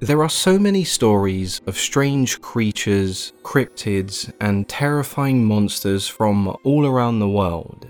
There are so many stories of strange creatures, cryptids, and terrifying monsters from all around the world.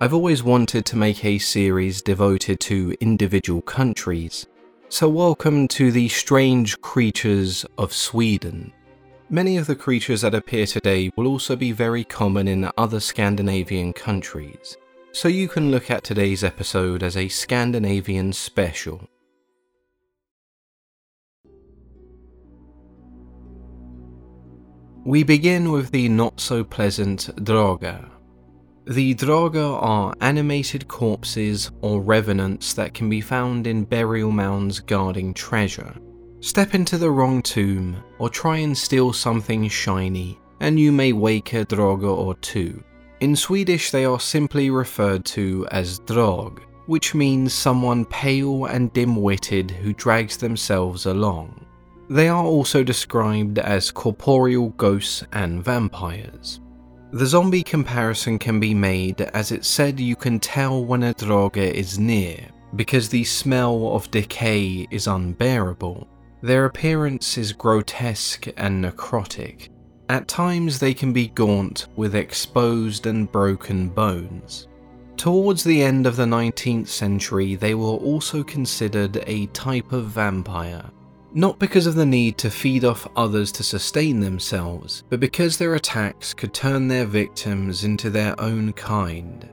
I've always wanted to make a series devoted to individual countries, so welcome to the strange creatures of Sweden. Many of the creatures that appear today will also be very common in other Scandinavian countries, so you can look at today's episode as a Scandinavian special. We begin with the not so pleasant Draugr. The Draugr are animated corpses or revenants that can be found in burial mounds guarding treasure. Step into the wrong tomb or try and steal something shiny, and you may wake a Draugr or two. In Swedish, they are simply referred to as Drog, which means someone pale and dim witted who drags themselves along. They are also described as corporeal ghosts and vampires. The zombie comparison can be made as it's said you can tell when a Draugr is near, because the smell of decay is unbearable. Their appearance is grotesque and necrotic. At times they can be gaunt with exposed and broken bones. Towards the end of the 19th century, they were also considered a type of vampire, not because of the need to feed off others to sustain themselves, but because their attacks could turn their victims into their own kind.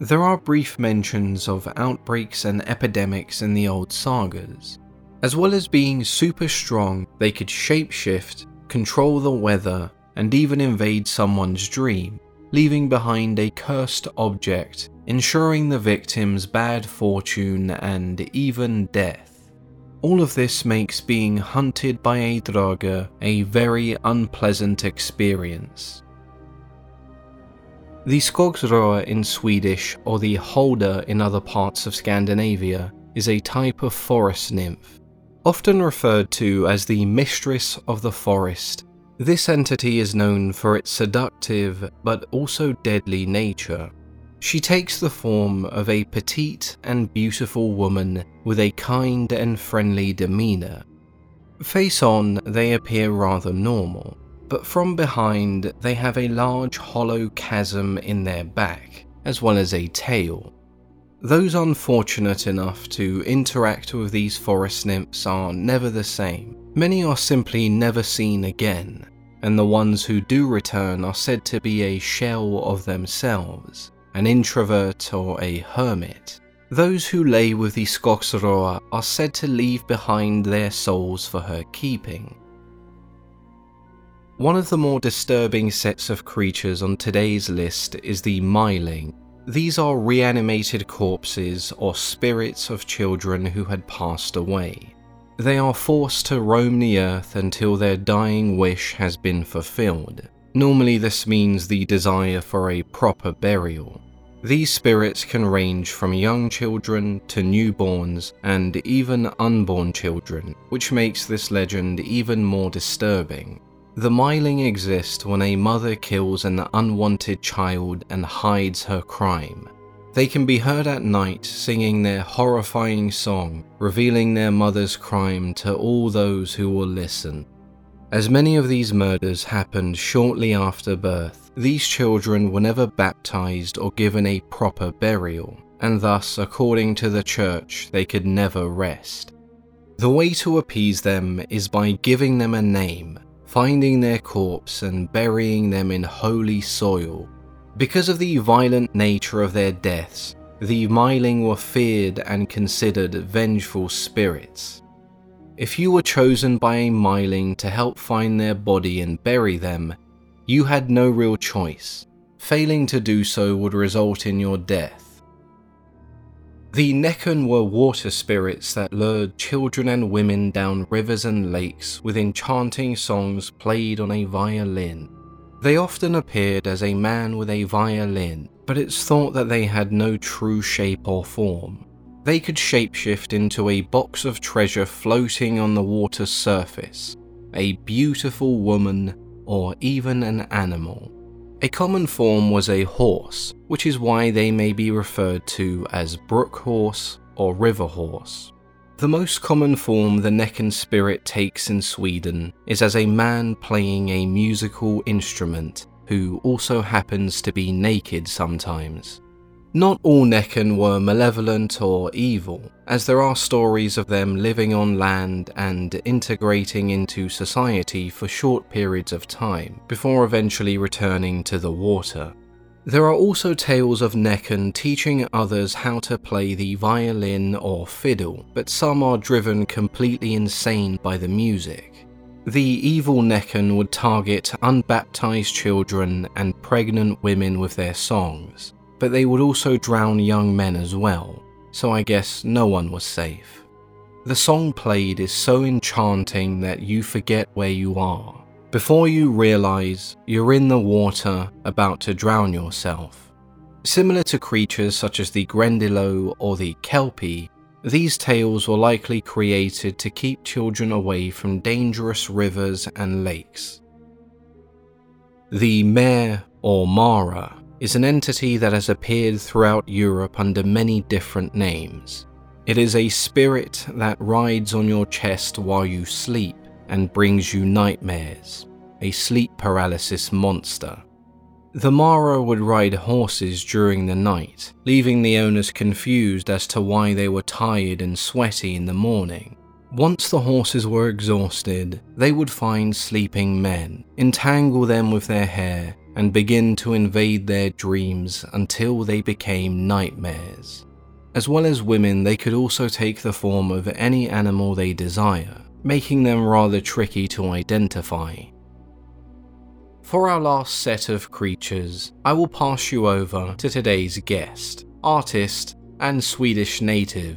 There are brief mentions of outbreaks and epidemics in the old sagas. As well as being super strong, they could shapeshift, control the weather, and even invade someone's dream, leaving behind a cursed object, ensuring the victim's bad fortune and even death. All of this makes being hunted by a Draugr a very unpleasant experience. The Skogsröa in Swedish, or the Huldra in other parts of Scandinavia, is a type of forest nymph. Often referred to as the mistress of the forest, this entity is known for its seductive but also deadly nature. She takes the form of a petite and beautiful woman with a kind and friendly demeanour. Face on, they appear rather normal, but from behind, they have a large hollow chasm in their back, as well as a tail. Those unfortunate enough to interact with these forest nymphs are never the same. Many are simply never seen again, and the ones who do return are said to be a shell of themselves an introvert or a hermit. Those who lay with the Skogsröa are said to leave behind their souls for her keeping. One of the more disturbing sets of creatures on today's list is the Myling. These are reanimated corpses or spirits of children who had passed away. They are forced to roam the earth until their dying wish has been fulfilled. Normally, this means the desire for a proper burial. These spirits can range from young children to newborns and even unborn children, which makes this legend even more disturbing. The Myling exist when a mother kills an unwanted child and hides her crime. They can be heard at night singing their horrifying song, revealing their mother's crime to all those who will listen. As many of these murders happened shortly after birth, these children were never baptized or given a proper burial, and thus, according to the church, they could never rest. The way to appease them is by giving them a name, finding their corpse and burying them in holy soil. Because of the violent nature of their deaths, the Myling were feared and considered vengeful spirits. If you were chosen by a Myling to help find their body and bury them, you had no real choice. Failing to do so would result in your death. The Neckan were water spirits that lured children and women down rivers and lakes with enchanting songs played on a violin. They often appeared as a man with a violin, but it's thought that they had no true shape or form. They could shapeshift into a box of treasure floating on the water's surface, a beautiful woman, or even an animal. A common form was a horse, which is why they may be referred to as brook horse or river horse. The most common form the Neckan spirit takes in Sweden is as a man playing a musical instrument who also happens to be naked sometimes. Not all Neckan were malevolent or evil, as there are stories of them living on land and integrating into society for short periods of time before eventually returning to the water. There are also tales of Neckan teaching others how to play the violin or fiddle, but some are driven completely insane by the music. The evil Neckan would target unbaptized children and pregnant women with their songs, but they would also drown young men as well, so I guess no one was safe. The song played is so enchanting that you forget where you are. Before you realize you're in the water about to drown yourself. Similar to creatures such as the Grindylow or the Kelpie, these tales were likely created to keep children away from dangerous rivers and lakes. The Mare or Mara is an entity that has appeared throughout Europe under many different names. It is a spirit that rides on your chest while you sleep and brings you nightmares, a sleep paralysis monster. The Mara would ride horses during the night, leaving the owners confused as to why they were tired and sweaty in the morning. Once the horses were exhausted, they would find sleeping men, entangle them with their hair, and begin to invade their dreams until they became nightmares. As well as women, they could also take the form of any animal they desire, making them rather tricky to identify. For our last set of creatures, I will pass you over to today's guest, artist, and Swedish native,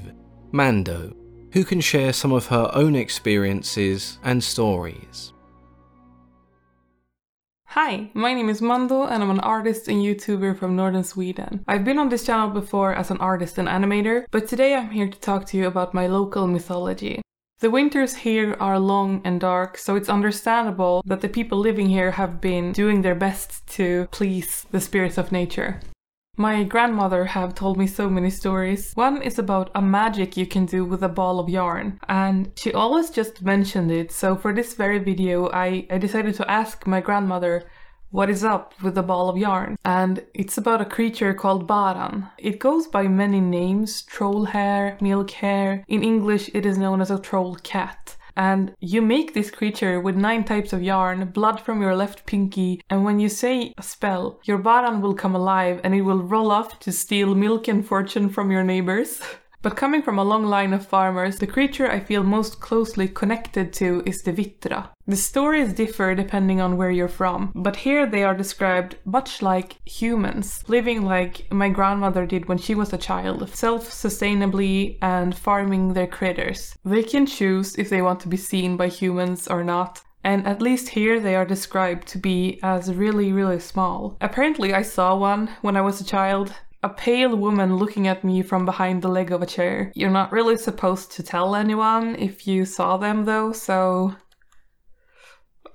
Mando, who can share some of her own experiences and stories. Hi, my name is Mando and I'm an artist and YouTuber from northern Sweden. I've been on this channel before as an artist and animator, but today I'm here to talk to you about my local mythology. The winters here are long and dark, so it's understandable that the people living here have been doing their best to please the spirits of nature. My grandmother have told me so many stories. One is about a magic you can do with a ball of yarn, and she always just mentioned it. So for this very video, I, I decided to ask my grandmother what is up with the ball of yarn? And it's about a creature called Baran. It goes by many names troll hare, milk hare. In English, it is known as a troll cat. And you make this creature with nine types of yarn, blood from your left pinky, and when you say a spell, your Baran will come alive and it will roll off to steal milk and fortune from your neighbors. But coming from a long line of farmers, the creature I feel most closely connected to is the Vitra. The stories differ depending on where you're from, but here they are described much like humans, living like my grandmother did when she was a child, self sustainably and farming their critters. They can choose if they want to be seen by humans or not, and at least here they are described to be as really, really small. Apparently, I saw one when I was a child, a pale woman looking at me from behind the leg of a chair. You're not really supposed to tell anyone if you saw them though, so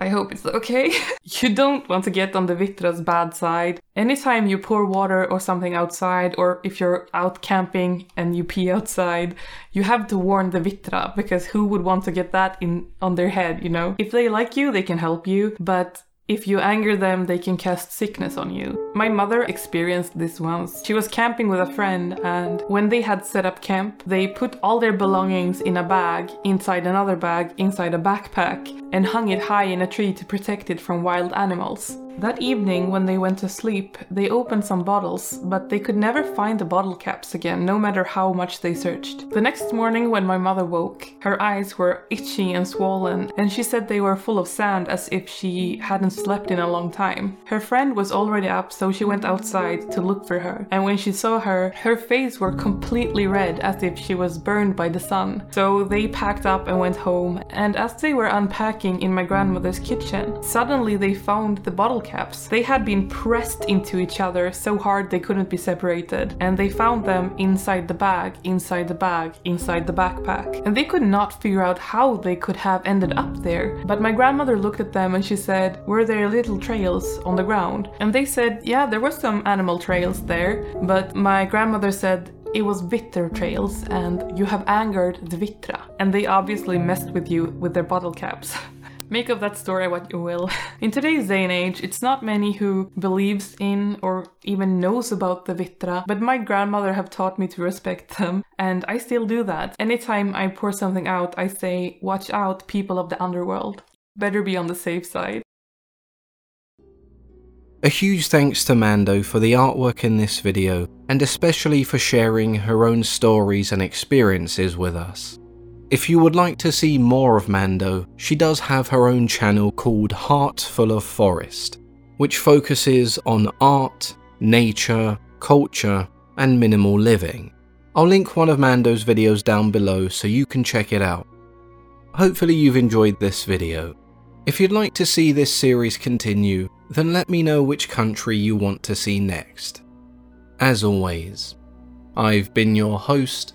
I hope it's okay. you don't want to get on the Vitra's bad side. Anytime you pour water or something outside, or if you're out camping and you pee outside, you have to warn the Vitra because who would want to get that in on their head, you know? If they like you, they can help you, but If you anger them, they can cast sickness on you. My mother experienced this once. She was camping with a friend, and when they had set up camp, they put all their belongings in a bag, inside another bag, inside a backpack, and hung it high in a tree to protect it from wild animals. That evening, when they went to sleep, they opened some bottles, but they could never find the bottle caps again, no matter how much they searched. The next morning, when my mother woke, her eyes were itchy and swollen, and she said they were full of sand as if she hadn't slept in a long time. Her friend was already up, so she went outside to look for her, and when she saw her, her face were completely red as if she was burned by the sun. So they packed up and went home, and as they were unpacking in my grandmother's kitchen, suddenly they found the bottle caps. They had been pressed into each other so hard they couldn't be separated, and they found them inside the bag, inside the bag, inside the backpack. And they could not figure out how they could have ended up there. But my grandmother looked at them and she said, Were there little trails on the ground? And they said, Yeah, there were some animal trails there, but my grandmother said, it was Vitter trails, and you have angered the Vitra. And they obviously messed with you with their bottle caps. Make of that story what you will. In today's day and age, it's not many who believes in or even knows about the Vitra, but my grandmother have taught me to respect them, and I still do that. Anytime I pour something out, I say, watch out, people of the underworld. Better be on the safe side. A huge thanks to Mando for the artwork in this video, and especially for sharing her own stories and experiences with us. If you would like to see more of Mando, she does have her own channel called Heart Full of Forest, which focuses on art, nature, culture, and minimal living. I'll link one of Mando's videos down below so you can check it out. Hopefully you've enjoyed this video. If you'd like to see this series continue, then let me know which country you want to see next. As always, I've been your host,